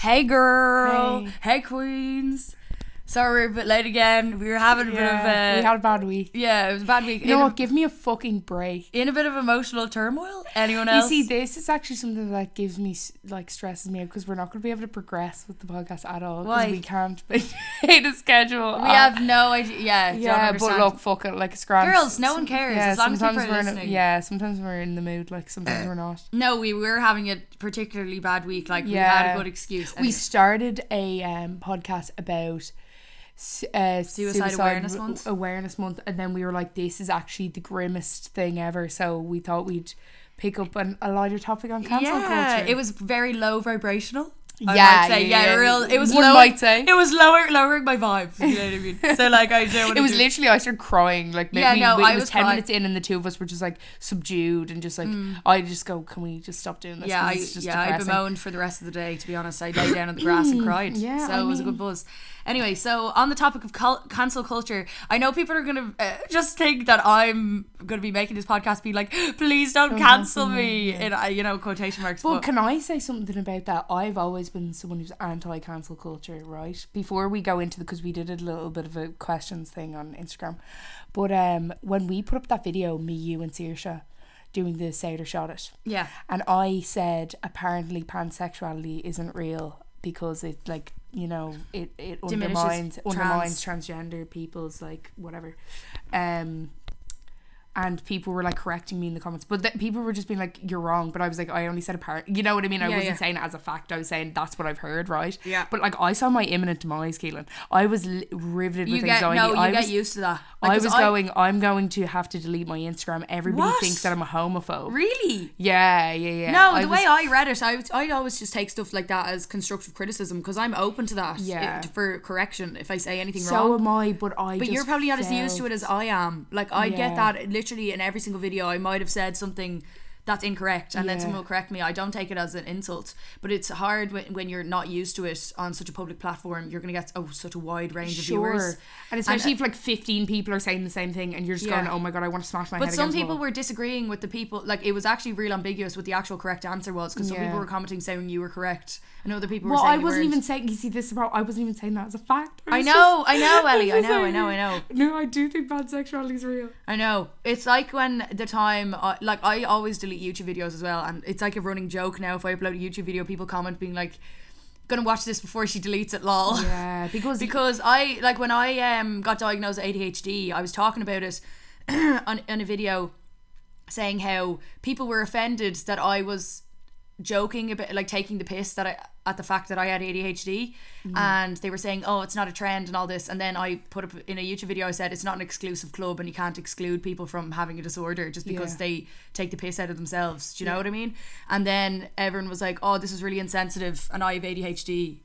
Hey girl. Hey. Hey, queens. Sorry, we're a bit late again. We were having a bit of a we had a bad week. yeah, it was a bad week. You know in, what? Give me a fucking break. in a bit of emotional turmoil. Anyone You else? see, this is actually something that gives me like stresses me out because we're not going to be able to progress with the podcast at all because we can't maintain a schedule. we have no idea. Yeah, don't yeah, but look, fuck it, like it's grand. Girls, no one cares, Yeah, as long sometimes we're in a- yeah, sometimes we're in the mood, like sometimes we're not. No, we were having a particularly bad week. Like we had a good excuse. We started a um, podcast about uh, Suicide Awareness Month. Awareness Month, and then we were like, "This is actually the grimmest thing ever." So we thought we'd pick up an, a lighter topic on cancel yeah, culture. it was very low vibrational. I Yeah, yeah, yeah, yeah. real. It was One lower, might say. it was lower, lowering my vibes. You know what I mean? So like, I don't. It was literally I started crying like maybe Yeah, no, we, I it was was ten crying. minutes in and the two of us were just like subdued and just like I just go can we just stop doing this Yeah, I, it's just yeah, I depressing. bemoaned for the rest of the day. To be honest, I lay down on the grass and cried. Yeah, so I it was a good buzz. Anyway, so on the topic of cul- cancel culture, I know people are gonna uh, just think that I'm gonna be making this podcast be like, please don't cancel cancel me in uh, you know quotation marks. Well, but can I say something about that? I've always been someone who's anti-cancel culture, right? Before we go into the, because we did a little bit of a questions thing on Instagram, but um, when we put up that video, me, you, and Saoirse doing the Sailor shot it, yeah, and I said apparently pansexuality isn't real because it like you know it it Diminishes undermines undermines transgender people's like whatever, um. And people were like correcting me in the comments, but th- people were just being like, "You're wrong." But I was like, "I only said a part." You know what I mean? I Yeah, wasn't yeah. saying it as a fact. I was saying that's what I've heard, right? Yeah. But like, I saw my imminent demise, Keelan. I was li- riveted you with get anxiety. no, you I get was, used to that. Like, I was going. I'm going to have to delete my Instagram. Everybody What? thinks that I'm a homophobe. really. Yeah, yeah, yeah. No, I the was way I read it, I I'd always just take stuff like that as constructive criticism because I'm open to that. Yeah. it- for correction if I say anything So wrong. So am I, but I. But you're probably not as used to it as I am. Like I get Yeah. that literally in every single video. I might have said something that's incorrect, and then someone will correct me. I don't take it as an insult, but it's hard when, when you're not used to it on such a public platform. You're gonna get oh such a wide range of Sure, viewers, and especially if like 15 people are saying the same thing, and you're just Yeah. going, "Oh my god, I want to smash my But head." some people wall." were disagreeing with the people. Like it was actually real ambiguous what the actual correct answer was because some Yeah. people were commenting saying you were correct, and other people were saying. Well, I wasn't even saying. You see, this about. I wasn't even saying that as a fact. I was know, just- I know, Ellie. I know, I know, I know. No, I do think pansexuality is real. I know. It's like when the time, uh, like I always delete YouTube videos as well, and it's like a running joke now. If I upload a YouTube video, people comment being like, "Gonna watch this before she deletes it." Lol. Yeah, because because I like when I um got diagnosed with ADHD, I was talking about it on in a video, saying how people were offended that I was joking about like taking the piss that I at the fact that I had ADHD mm. and they were saying oh it's not a trend and all this. And then I put up in a YouTube video I said it's not an exclusive club and you can't exclude people from having a disorder just because Yeah. they take the piss out of themselves. Do you know what I mean? And then everyone was like oh this is really insensitive and I have ADHD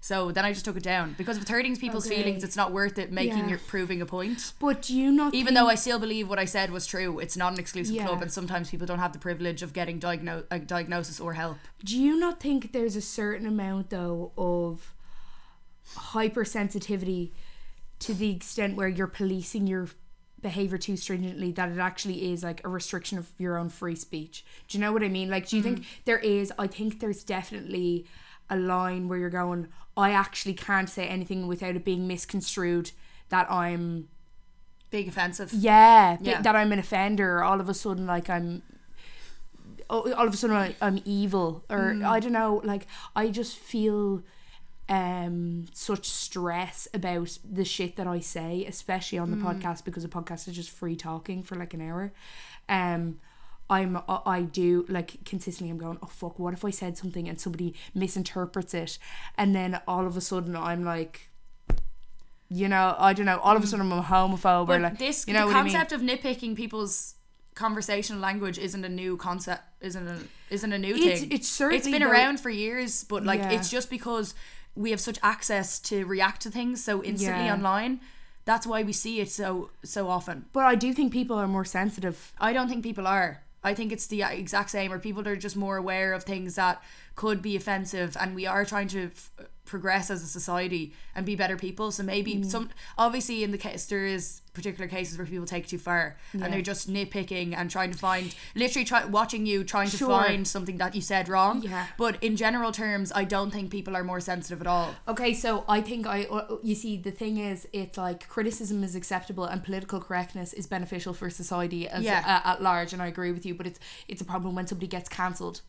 so then I just took it down because if it's hurting oh, people's Okay. feelings it's not worth it making Yeah. your proving a point But do you not? even though I still believe what I said was true, it's not an exclusive Yeah. club, and sometimes people don't have the privilege of getting diagno- a diagnosis or help. Do you not think there's a certain amount though of hypersensitivity to the extent where you're policing your behavior too stringently that it actually is like a restriction of your own free speech? Do you know what I mean? Like, do you think mm. there is? I think there's definitely a line where you're going. I actually can't say anything without it being misconstrued that I'm Big offensive. yeah, Yeah. that I'm an offender. All of a sudden, like I'm. All of a sudden, I, I'm evil, or Mm. I don't know. Like I just feel um such stress about the shit that I say, especially on the Mm. podcast because the podcast is just free talking for like an hour. Um, I'm I- I do like consistently. I'm going. Oh fuck! What if I said something and somebody misinterprets it, and then all of a sudden I'm like. You know, I don't know. All of a mm. sudden, I'm a homophobe, or like this you know the what I mean? concept of nitpicking people's conversational language isn't a new concept. Isn't a isn't a new It's- thing. it's certainly it's been though- around for years, but like Yeah. it's just because we have such access to react to things so instantly Yeah. online. That's why we see it so so often. But I do think people are more sensitive. I don't think people are. I think it's the exact same, or people are just more aware of things that could be offensive, and we are trying to f- progress as a society and be better people. So maybe Mm. some obviously in the case there is particular cases where people take too far and they're just nitpicking and trying to find literally try watching you trying to Sure. find something that you said wrong. Yeah. But in general terms, I don't think people are more sensitive at all. Okay, so I think I uh, you see the thing is it's like criticism is acceptable and political correctness is beneficial for society as Yeah. uh, at large and I agree with you but it's it's a problem when somebody gets cancelled.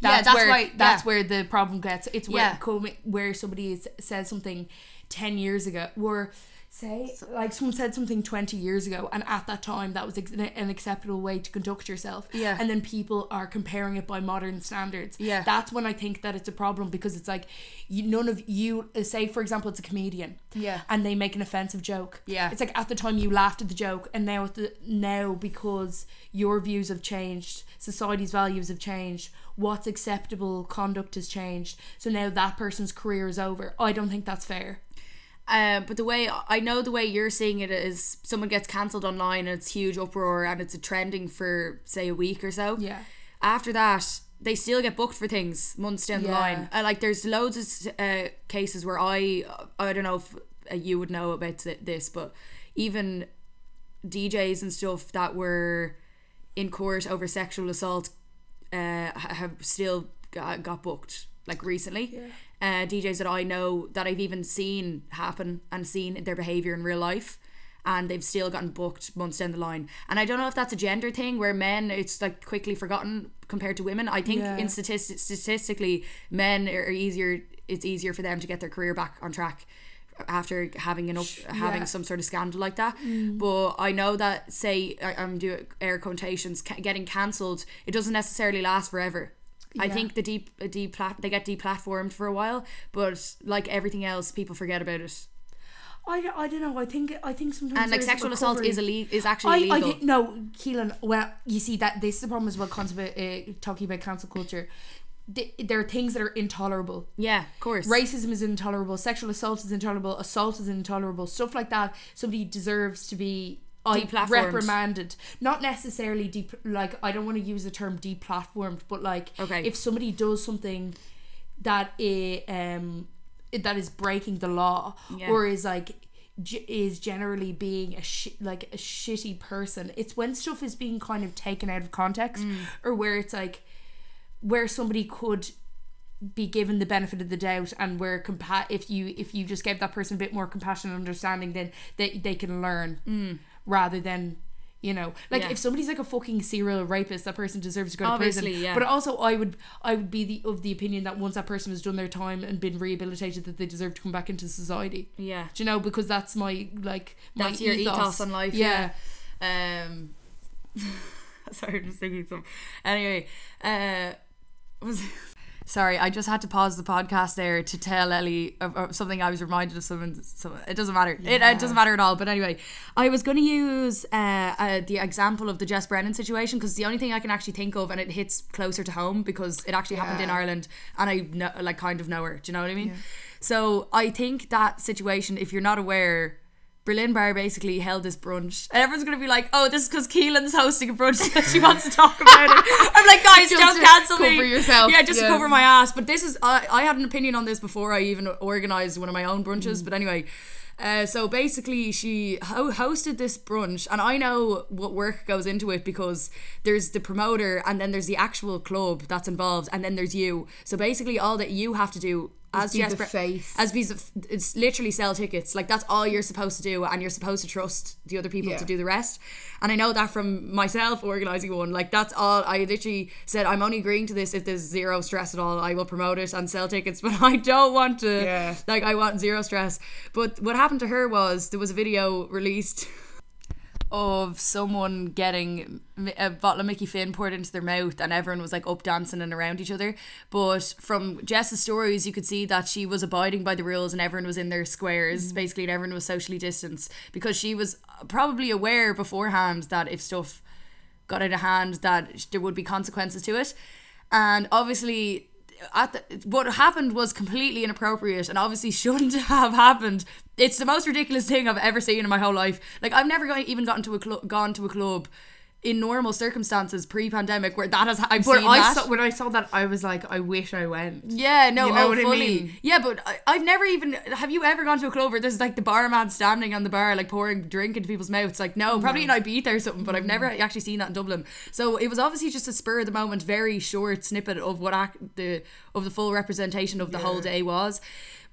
Yeah, that's where why- that's yeah. where the problem gets it's where Yeah. where somebody is, says something 10 years ago or say like someone said something 20 years ago and at that time that was ex- an acceptable way to conduct yourself Yeah. and then people are comparing it by modern standards Yeah. that's when I think that it's a problem because it's like you, none of you uh, say for example it's a comedian Yeah. and they make an offensive joke Yeah. it's like at the time you laughed at the joke and now at the now because your views have changed society's values have changed what's acceptable conduct has changed so now that person's career is over I don't think that's fair Uh, but the way I know the way you're seeing it is someone gets cancelled online and it's huge uproar and it's a trending for say a week or so. Yeah. After that, they still get booked for things months down the line. Uh, like there's loads of uh, cases where I I don't know if uh, you would know about th- this, but even DJs and stuff that were in court over sexual assault uh, have still got, got booked like recently. Uh, DJs that I know that I've even seen happen and seen their behavior in real life. And they've still gotten booked months down the line. And I don't know if that's a gender thing where men, it's like quickly forgotten compared to women. I think Yeah. in statistics, statistically, men are easier, it's easier for them to get their career back on track after having an up, having some sort of scandal like that. But I know that say I, I'm doing air quotations ca- getting cancelled, it doesn't necessarily last forever. I think the deep uh, deep they get deplatformed for a while, but like everything else, people forget about it. I, don't- I don't know I think I think sometimes And like sexual assault is ille- is actually I, illegal. I think no, Keelan. Well, you see that this is the problem as well. Uh, talking about cancel culture, there are things that are intolerable. yeah, of course. Racism is intolerable. Sexual assault is intolerable. Assault is intolerable. Stuff like that. Somebody deserves to be I- Deplatformed. reprimanded. Not necessarily deep. Like I don't want to use the term deplatformed, but like Okay. if somebody does something that i- um that is breaking the law Yeah. or is like is generally being a shi- like a shitty person it's when stuff is being kind of taken out of context Mm. or where it's like where somebody could be given the benefit of the doubt and where compa- if you if you just gave that person a bit more compassion and understanding then they, they can learn rather than you know like. Yeah. if somebody's like a fucking serial rapist that person deserves to go to prison yeah. but also I would I would be the of the opinion that once that person has done their time and been rehabilitated that they deserve to come back into society yeah, do you know because that's my like my that's your ethos on life. yeah, Um, sorry, I'm just thinking some. Anyway, uh, was sorry, I just had to pause the podcast there to tell Ellie of, of something I was reminded of. Someone, so it doesn't matter. It, it doesn't matter at all. But anyway, I was going to use uh, uh, the example of the Jess Brennan situation because the only thing I can actually think of, and it hits closer to home because it actually happened in Ireland, and I know, like kind of know her. Do you know what I mean? So I think that situation, if you're not aware. Berlin Bar basically held this brunch. And everyone's going to be like, oh, this is because Keelan's hosting a brunch and she wants to talk about it. I'm like, guys, Just don't cancel me. cover yourself, Yeah, just yeah. to cover my ass. But this is, I, I had an opinion on this before I even organized one of my own Mm. brunches. But anyway, uh, so basically she ho- hosted this brunch and I know what work goes into it because there's the promoter and then there's the actual club that's involved and then there's you. So basically all that you have to do as the Bre- face. as be it's literally sell tickets like that's all you're supposed to do and you're supposed to trust the other people Yeah. to do the rest and I know that from myself organizing one like that's all I literally said I'm only agreeing to this if there's zero stress at all I will promote it and sell tickets but I don't want to Yeah. like I want zero stress but what happened to her was there was a video released of someone getting a bottle of Mickey Finn poured into their mouth and everyone was like up dancing and around each other. But from Jess's stories, you could see that she was abiding by the rules and everyone was in their squares, mm. basically, and everyone was socially distanced because she was probably aware beforehand that if stuff got out of hand, that there would be consequences to it. And obviously, the, what happened was completely inappropriate and obviously shouldn't have happened. It's the most ridiculous thing I've ever seen in my whole life. Like I've never even gotten to a cl- gone to a club in normal circumstances pre-pandemic where that has I've But seen I that. saw when I saw that, I was like, I wish I went. Yeah, no, You know oh, what I fully. mean? Yeah, but I, I've never even. Have you ever gone to a club where there's like the barman standing on the bar, like pouring drink into people's mouths? Like, no, probably in Ibiza or something, but I've never Mm. actually seen that in Dublin. So it was obviously just a spur of the moment, very short snippet of what ac- the of the full representation of the whole day was.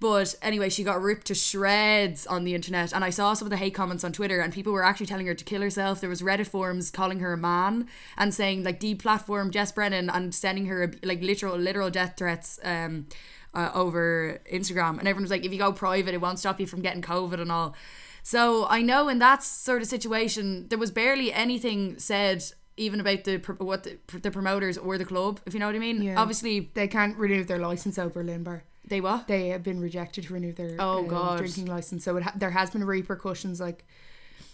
But anyway, she got ripped to shreds on the internet, and I saw some of the hate comments on Twitter, and people were actually telling her to kill herself. There was Reddit forums calling her a man and saying like deplatform Jess Brennan and sending her like literal literal death threats. Um, uh, over Instagram, and everyone was like, "If you go private, it won't stop you from getting COVID and all." So I know in that sort of situation, there was barely anything said even about the what the, the promoters or the club, if you know what I mean. Yeah. Obviously, They can't renew their license over Berlin Bar. They what? They have been rejected to renew their Oh, uh, God. drinking license. So it ha- there has been repercussions like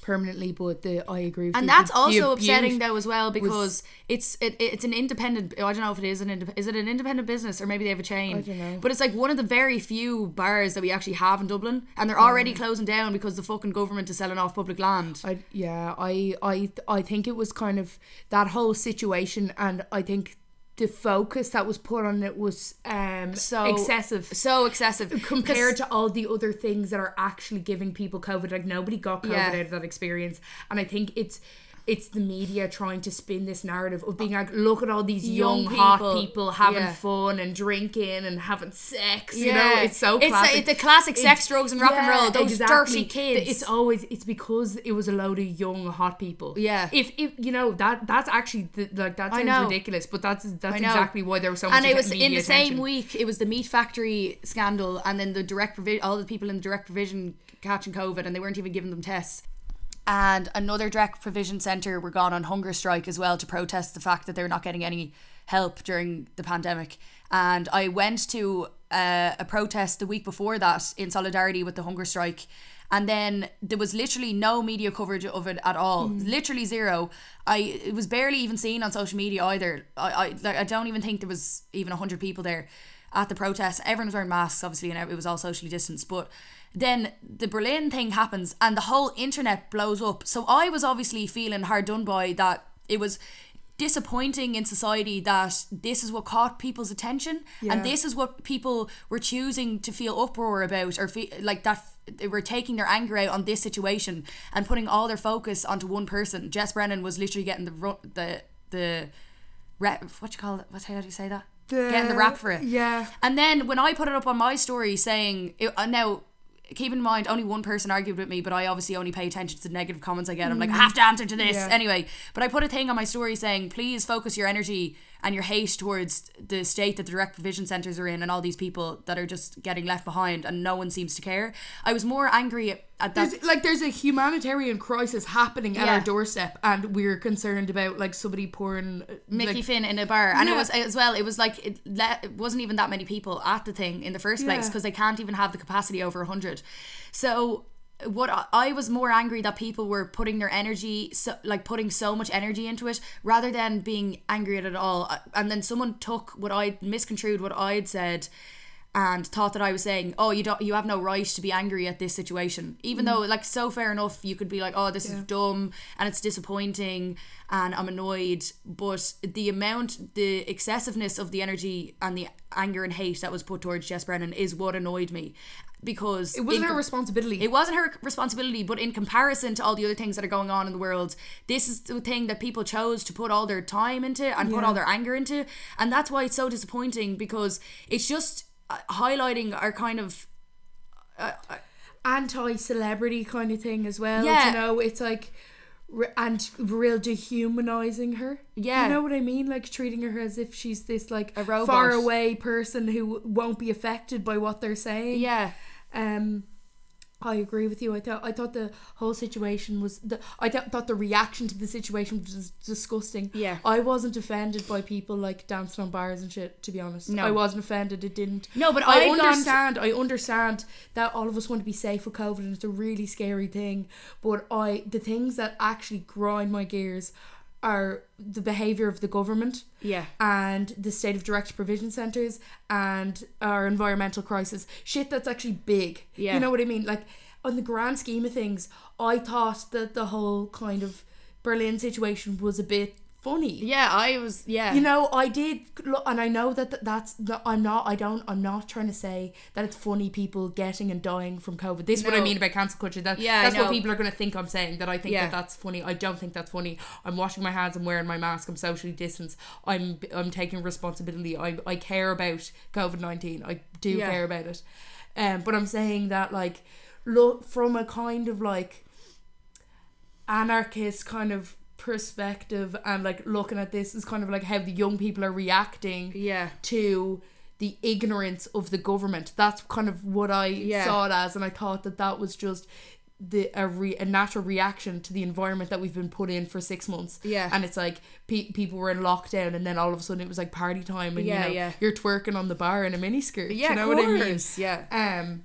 permanently, but the I agree with you. and that's the- the also abuse- upsetting though as well because it's it, it's an independent I don't know if it is an indep- is it an independent business or maybe they have a chain I don't know. but it's like one of the very few bars that we actually have in Dublin and they're already closing down because the fucking government is selling off public land I yeah, I I I think it was kind of that whole situation, and I think the focus that was put on it was um So- excessive so excessive compared to all the other things that are actually giving people COVID. Like nobody got COVID Yeah. out of that experience, and I think it's. It's the media trying to spin this narrative of being like, look at all these young, Young hot people. people having Yeah. fun and drinking and having sex. You know, it's so it's, classic. it's the classic sex, drugs, and rock and roll. Those dirty kids. It's always it's because it was a load of young hot people. Yeah. If if you know that that's actually the, like that sounds ridiculous, but that's that's exactly why there was so much and it was in the attention. same week. It was the meat factory scandal, and then the direct provision. All the people in the direct provision catching COVID, and they weren't even giving them tests. And another direct provision centre were gone on hunger strike as well to protest the fact that they're not getting any help during the pandemic. And I went to uh, a protest the week before that in solidarity with the hunger strike. And then there was literally no media coverage of it at all, literally zero. I it was barely even seen on social media either. I I, like, I don't even think there was even hundred people there at the protest. Everyone was wearing masks, obviously, and it was all socially distanced. But then the Berlin thing happens, and the whole internet blows up. So I was obviously feeling hard done by that. It was disappointing in society that this is what caught people's attention Yeah. and this is what people were choosing to feel uproar about or feel like that they were taking their anger out on this situation and putting all their focus onto one person Jess Brennan was literally getting the the the what you call it what's how do you say that getting the rap for it Yeah. and then when I put it up on my story saying, it, uh, now keep in mind, only one person argued with me, but I obviously only pay attention to the negative comments I get. I'm like, I mm-hmm. have to answer to this. Yeah. Anyway, but I put a thing on my story saying, please focus your energy and your hate towards the state that the direct provision centres are in and all these people that are just getting left behind and no one seems to care. I was more angry at, at that. There's, like there's a humanitarian crisis happening at Yeah. our doorstep, and we're concerned about like somebody pouring Mickey like, Finn in a bar, and it was as well. It was like it, le- it wasn't even that many people at the thing in the first place because they can't even have the capacity over hundred. So what I, was more angry that people were putting their energy, so, like putting so much energy into it, rather than being angry at it all. Uh, And then someone took what I misconstrued what I'd said. And thought that I was saying, "Oh, you don't, you have no right to be angry at this situation." Even though, mm. like, so fair enough, you could be like, "Oh, this is dumb and it's disappointing, and I'm annoyed." But the amount, the excessiveness of the energy and the anger and hate that was put towards Jess Brennan is what annoyed me, because It wasn't in her responsibility. it wasn't her responsibility, but in comparison to all the other things that are going on in the world, this is the thing that people chose to put all their time into and put all their anger into. And that's why it's so disappointing because it's just highlighting our kind of. anti-celebrity kind of thing as well. Yeah. you know, it's like and real dehumanizing her. Yeah. you know what I mean, like treating her as if she's this like A robot. far away person who won't be affected by what they're saying. Yeah. Um, I agree with you. I thought I thought the whole situation was the I th- thought the reaction to the situation was disgusting. Yeah. I wasn't offended by people like dancing on bars and shit. To be honest, No. I wasn't offended. It didn't. No, but I gone- understand. I understand that all of us want to be safe with COVID, and it's a really scary thing. But I the things that actually grind my gears are the behavior of the government Yeah. and the state of direct provision centers and our environmental crisis shit that's actually big Yeah. you know what i mean like on the grand scheme of things i thought that the whole kind of Berlin situation was a bit funny. Yeah, I was. Yeah. You know, I did look, and I know that th- that's that I'm not. I don't. I'm not trying to say that it's funny people getting and dying from COVID. This is what I No. mean about cancel culture. That Yeah, I that's what know. people are going to think I'm saying. That I think Yeah. that that's funny. I don't think that's funny. I'm washing my hands. I'm wearing my mask. I'm socially distanced. I'm I'm taking responsibility. I I care about COVID nineteen. I do Yeah. care about it. Um, but I'm saying that like look from a kind of like anarchist kind of perspective and like looking at this is kind of like how the young people are reacting Yeah. to the ignorance of the government that's kind of what i Yeah. saw it as and i thought that that was just the a, re, a natural reaction to the environment that we've been put in for six months Yeah. and it's like pe- people were in lockdown and then all of a sudden it was like party time and Yeah, you know yeah. you're twerking on the bar in a miniskirt Yeah. you know what i mean Yeah. um.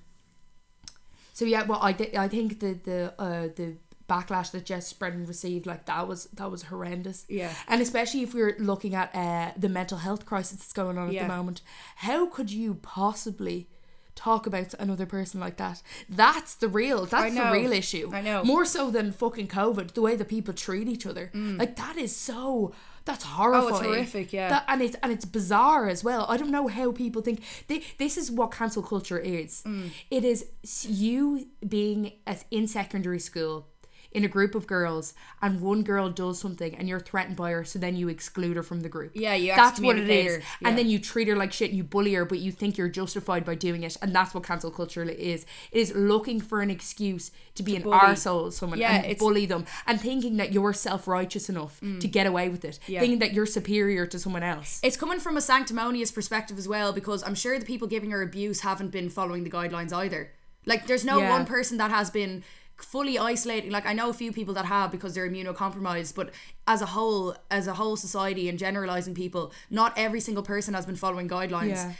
So yeah, well, I th- I think the the uh the backlash that Jess Brennan received, like that was that was horrendous. Yeah. And especially if we're looking at uh the mental health crisis that's going on at Yeah. the moment, how could you possibly? Talk about another person like that. That's the real. That's the real issue. I know. Mm. More so than fucking COVID. The way that people treat each other. Like that is so. That's horrifying. Oh, horrific, yeah. That, and it's and it's bizarre as well. I don't know how people think they, this is what cancel culture is. Mm. It is you being as in secondary school in a group of girls and one girl does something and you're threatened by her so then you exclude her from the group Yeah, you that's what it is yeah. and then you treat her like shit and you bully her but you think you're justified by doing it and that's what cancel culture is it is looking for an excuse to be an bully. arsehole someone Yeah, and bully them and thinking that you're self-righteous enough to get away with it Mm. Yeah. thinking that you're superior to someone else It's coming from a sanctimonious perspective as well because I'm sure the people giving her abuse haven't been following the guidelines either. Like, there's no Yeah. one person that has been fully isolating. Like, I know a few people that have because they're immunocompromised, but as a whole, as a whole society and generalizing people, not every single person has been following guidelines. Yeah.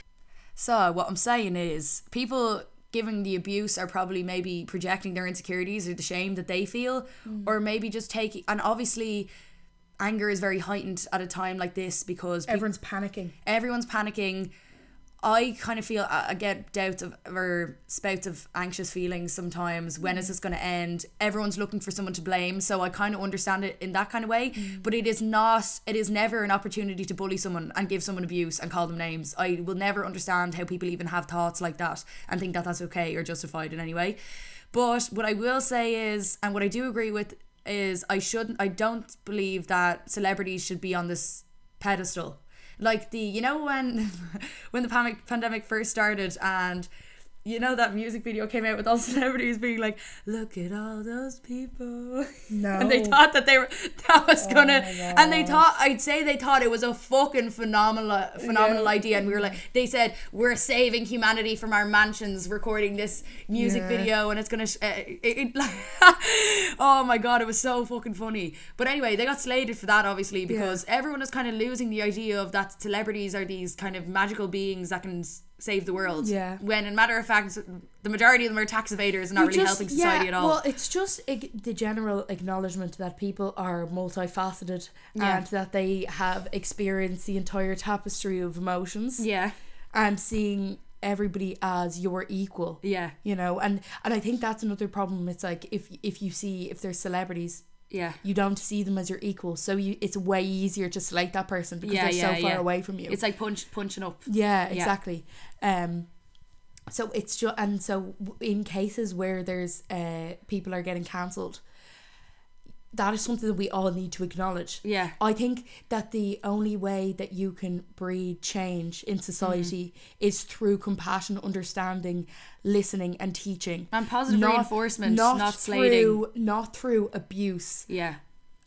So what I'm saying is people giving the abuse are probably maybe projecting their insecurities or the shame that they feel mm. or maybe just taking and obviously anger is very heightened at a time like this because people everyone's panicking everyone's panicking. I kind of feel I get doubts of or spouts of anxious feelings sometimes. When is mm. this going to end? Everyone's looking for someone to blame, so I kind of understand it in that kind of way. Mm. But it is not. It is never an opportunity to bully someone and give someone abuse and call them names. I will never understand how people even have thoughts like that and think that that's okay or justified in any way. But what I will say is, and what I do agree with is, I shouldn't. I don't believe that celebrities should be on this pedestal like the you know when when the pandemic pandemic first started and you know that music video came out with all celebrities being like look at all those people. No and they thought that they were that was gonna and they thought I'd say they thought it was a fucking phenomenal phenomenal Yeah. idea and we were like they said we're saving humanity from our mansions recording this music Yeah. video and it's gonna sh- uh, it, it, oh my god it was so fucking funny. But anyway they got slated for that obviously because everyone is kind of losing the idea of that celebrities are these kind of magical beings that can save the world Yeah. when in matter of fact the majority of them are tax evaders and not You really just- helping society yeah, at all Well, it's just the general acknowledgement that people are multifaceted Yeah. and that they have experienced the entire tapestry of emotions yeah and seeing everybody as your equal. yeah You know, and and I think that's another problem. It's like if if you see if there's celebrities, yeah you don't see them as your equal, so you it's way easier to select that person because Yeah, they're yeah, so far yeah. away from you. it's like punch punching up Yeah, exactly. Um, so it's just and so in cases where there's uh people are getting cancelled, that is something that we all need to acknowledge. yeah. I think that the only way that you can breed change in society mm-hmm. is through compassion, understanding, listening, and teaching. and positive reinforcement not, slating through not through abuse. Yeah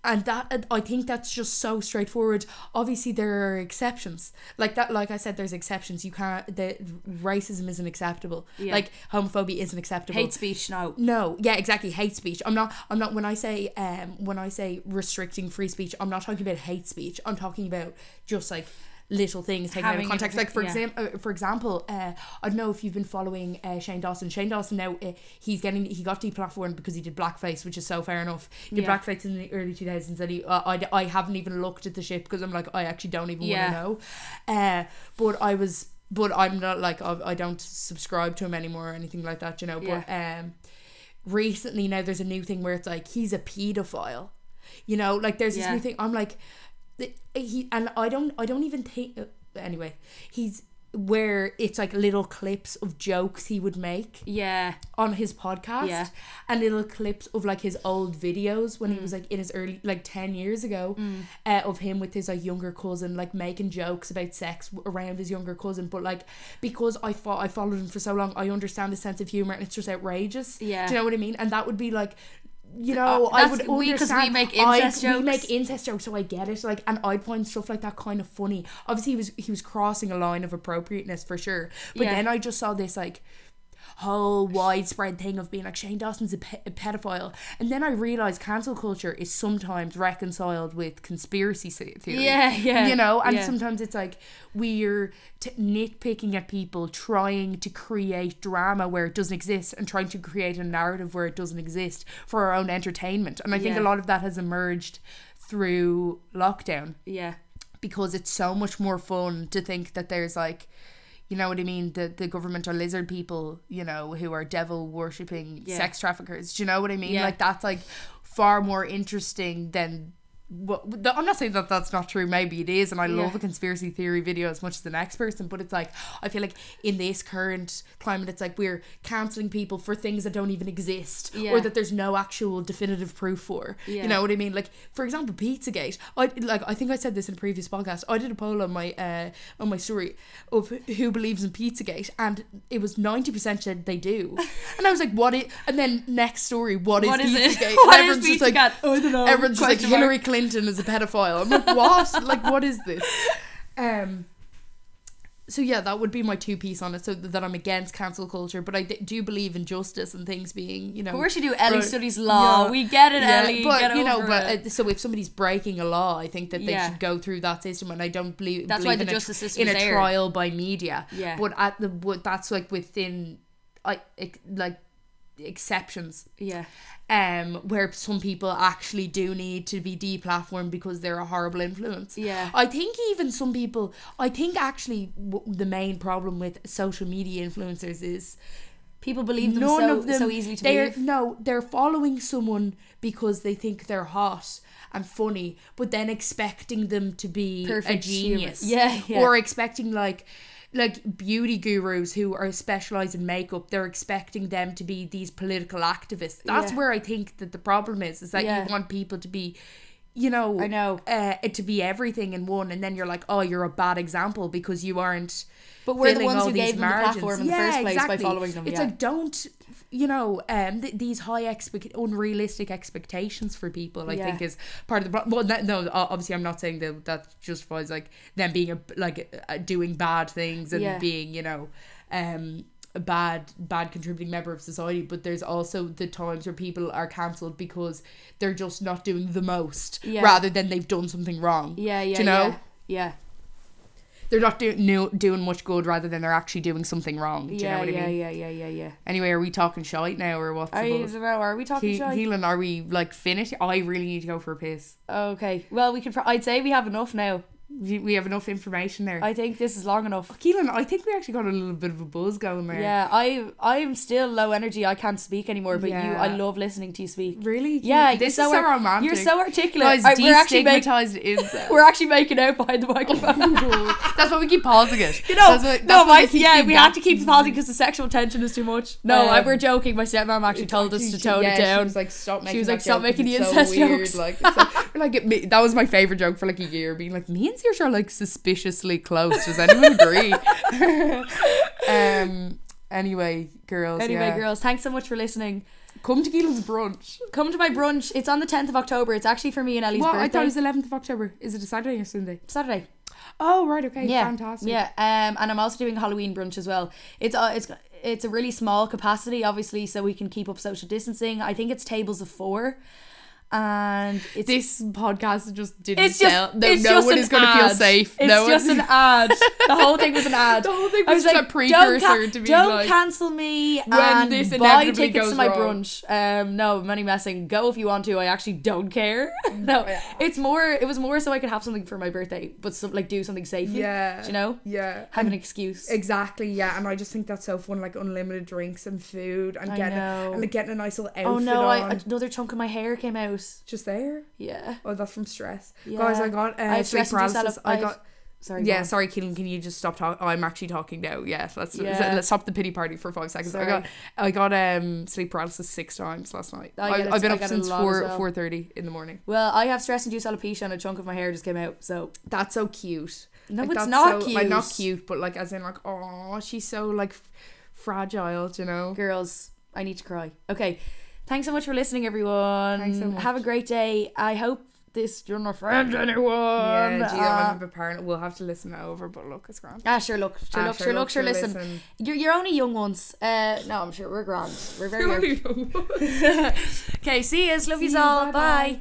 and that I think that's just so straightforward. Obviously, there are exceptions. Like that, like I said, there's exceptions. You can't. The racism isn't acceptable. Yeah. Like homophobia isn't acceptable. hate speech no No, yeah, exactly. Hate speech. I'm not. I'm not. When I say um, when I say restricting free speech, I'm not talking about hate speech. I'm talking about just like little things taken out of context. Like for yeah. example, uh, for example, uh, I don't know if you've been following uh, Shane Dawson. Shane Dawson now uh, he's getting he got deplatformed because he did blackface, which is so fair enough. He did Yeah. blackface in the early 2000s, and he uh, I I haven't even looked at the shit because I'm like I actually don't even Yeah. want to know. Uh, but I was. But I'm not like I, I don't subscribe to him anymore or anything like that, you know. But um, recently now there's a new thing where it's like he's a pedophile You know, like there's Yeah. this new thing. I'm like, he and I don't I don't even think. uh, Anyway, he's where it's like little clips of jokes he would make Yeah. on his podcast Yeah. and little clips of like his old videos when he was like in his early like 10 years ago uh, of him with his like younger cousin like making jokes about sex around his younger cousin but like because I thought I followed him for so long I understand his sense of humor and it's just outrageous Yeah. do you know what I mean and that would be like you know, Uh, I would we- 'cause we understand. make I- incest We jokes. make incest jokes, so I get it. Like, and I'd find stuff like that kind of funny. Obviously, he was he was crossing a line of appropriateness for sure. But Yeah. then I just saw this like whole widespread thing of being like Shane Dawson's a, pe- a pedophile, and then I realized cancel culture is sometimes reconciled with conspiracy theory. Yeah, yeah, You know, and yeah. sometimes it's like we're t- nitpicking at people, trying to create drama where it doesn't exist, and trying to create a narrative where it doesn't exist for our own entertainment. And I think Yeah. a lot of that has emerged through lockdown Yeah. because it's so much more fun to think that there's like you know what I mean the the government are lizard people you know who are devil worshipping Yeah. sex traffickers do you know what I mean Yeah. like that's like far more interesting than what I'm not saying that that's not true maybe it is and I love a conspiracy theory video as much as the next person but it's like I feel like in this current climate it's like we're cancelling people for things that don't even exist Yeah. or that there's no actual definitive proof for Yeah. you know what I mean? Like for example, Pizzagate. I like I think I said this in a previous podcast. I did a poll on my uh on my story of who believes in Pizzagate, and it was ninety percent said they do. And I was like, what it? And then next story, what is What is it? Pizzagate? What and is everyone's just like? I don't know. Everyone's just like Hillary Clinton is a pedophile. I'm like, what? like, what is this? Um. So yeah, that would be my two piece on it. So that I'm against cancel culture, but I d- do believe in justice and things being, you know. Of course you do. Ellie Right. studies law. Yeah. We get it, Yeah, Ellie. but you know, but uh, so if somebody's breaking a law, I think that they Yeah. should go through that system, and I don't believe That's why the in justice a, system in a there. trial by media. Yeah. but at the that's like within, I ex- like exceptions. yeah. Um, where some people actually do need to be deplatformed because they're a horrible influence. Yeah. I think even some people. I think actually w- the main problem with social media influencers is People believe them none so, of them so easily to they're believe. no they're following someone because they think they're hot and funny but then expecting them to be Perfect a genius. Yeah, yeah. or expecting like like beauty gurus who are specialized in makeup they're expecting them to be these political activists that's Yeah. where i think that the problem is is that Yeah. you want people to be you know I know. uh, to be everything in one and then you're like oh you're a bad example because you aren't But we're the ones who these gave them the platform in the first place by following them, It's yeah. like don't you know um th- these high expect unrealistic expectations for people. I Yeah. think is part of the problem. Well, no, no, obviously I'm not saying that that justifies like them being a, like uh, doing bad things and Yeah. being you know um a bad bad contributing member of society but there's also the times where people are cancelled because they're just not doing the most Yeah. rather than they've done something wrong Yeah, yeah, Do you know yeah. Yeah. they're not doing no, doing much good rather than they're actually doing something wrong. Do you yeah, know what yeah, I mean? yeah, yeah, yeah, yeah. Anyway, are we talking shite now or what's Are, the you, buzz? are we talking He- shite? Keelan, are we like finished? I really need to go for a piss. Okay. Well, we could. I'd say we have enough now. We we have enough information there. I think this is long enough. Keelan, I think we actually got a little bit of a buzz going there. Yeah, I I'm still low energy. I can't speak anymore. But you, I love listening to you speak. Really? Yeah, this you're is so, so romantic. You're so articulate. Guys, I- we're actually make, we're actually making out behind the microphone. That's why we keep pausing it. You know, that's what, no, that's why my, yeah, we have to keep pausing because the sexual tension is too much. No, I, Um, we're joking. My stepmom actually told us to tone yeah, it She down. was like, stop making. She was like, "Stop joke making the so incest jokes. Like, like, like it, that was my favorite joke for like a year. Being like, me and Are like suspiciously close. Does anyone agree? um. Anyway, girls. Anyway, yeah. girls, thanks so much for listening. come to Keelan's brunch. Come to my brunch. It's on the 10th of October. It's actually for me and Ellie's What? I thought it was eleventh of October. Is it a Saturday or Sunday? Saturday. Oh right, okay, yeah, fantastic. Yeah, um, and I'm also doing a Halloween brunch as well. It's uh, it's it's a really small capacity, obviously, so we can keep up social distancing. I think it's tables of four, and it's This podcast just didn't it's just sell. No, it's no just one is going to feel safe. It's no just one... an ad. The whole thing was an ad. The whole thing I was was just like, a precursor don't, to be don't like- cancel me When and this buy tickets to my wrong. brunch. Um, no, money messing. Go if you want to. I actually don't care. no, Yeah. it's more. It was more so I could have something for my birthday, but some, like do something safely. Yeah. Do you know, Yeah. have an excuse. Exactly, yeah, and I just think that's so fun, like unlimited drinks and food, and I getting know. and like getting a nice little outfit Oh no! I, another chunk of my hair came out. Just there. Yeah. Oh, that's from stress. Yeah. Guys, I got uh, I have sleep paralysis. I got. Sorry. Yeah, sorry, Keelan. Can you just stop talking? Oh, I'm actually talking now. Yeah, let's Yeah. let's stop the pity party for five seconds. I got I got um sleep paralysis six times last night. I I, I've been I up get it a since four well. four thirty in the morning. Well, I have stress induced alopecia and a chunk of my hair just came out. So That's so cute. no, Like, it's not so- cute. Like not cute, but like as in like oh, she's so like fragile. You know. girls. I need to cry. Okay. Thanks so much for listening, everyone. Thanks so much. Have a great day. I hope this you're not friend anyone. Yeah, gee, Uh, I'm a. We'll have to listen it over, but look, it's grand. Ah, sure, look, sure, Ah, look, sure, look, sure, listen. You're, you're only young ones. Uh, no, I'm sure we're grand. We're very. listen. okay, see yous. Love you, all. bye-bye. Bye.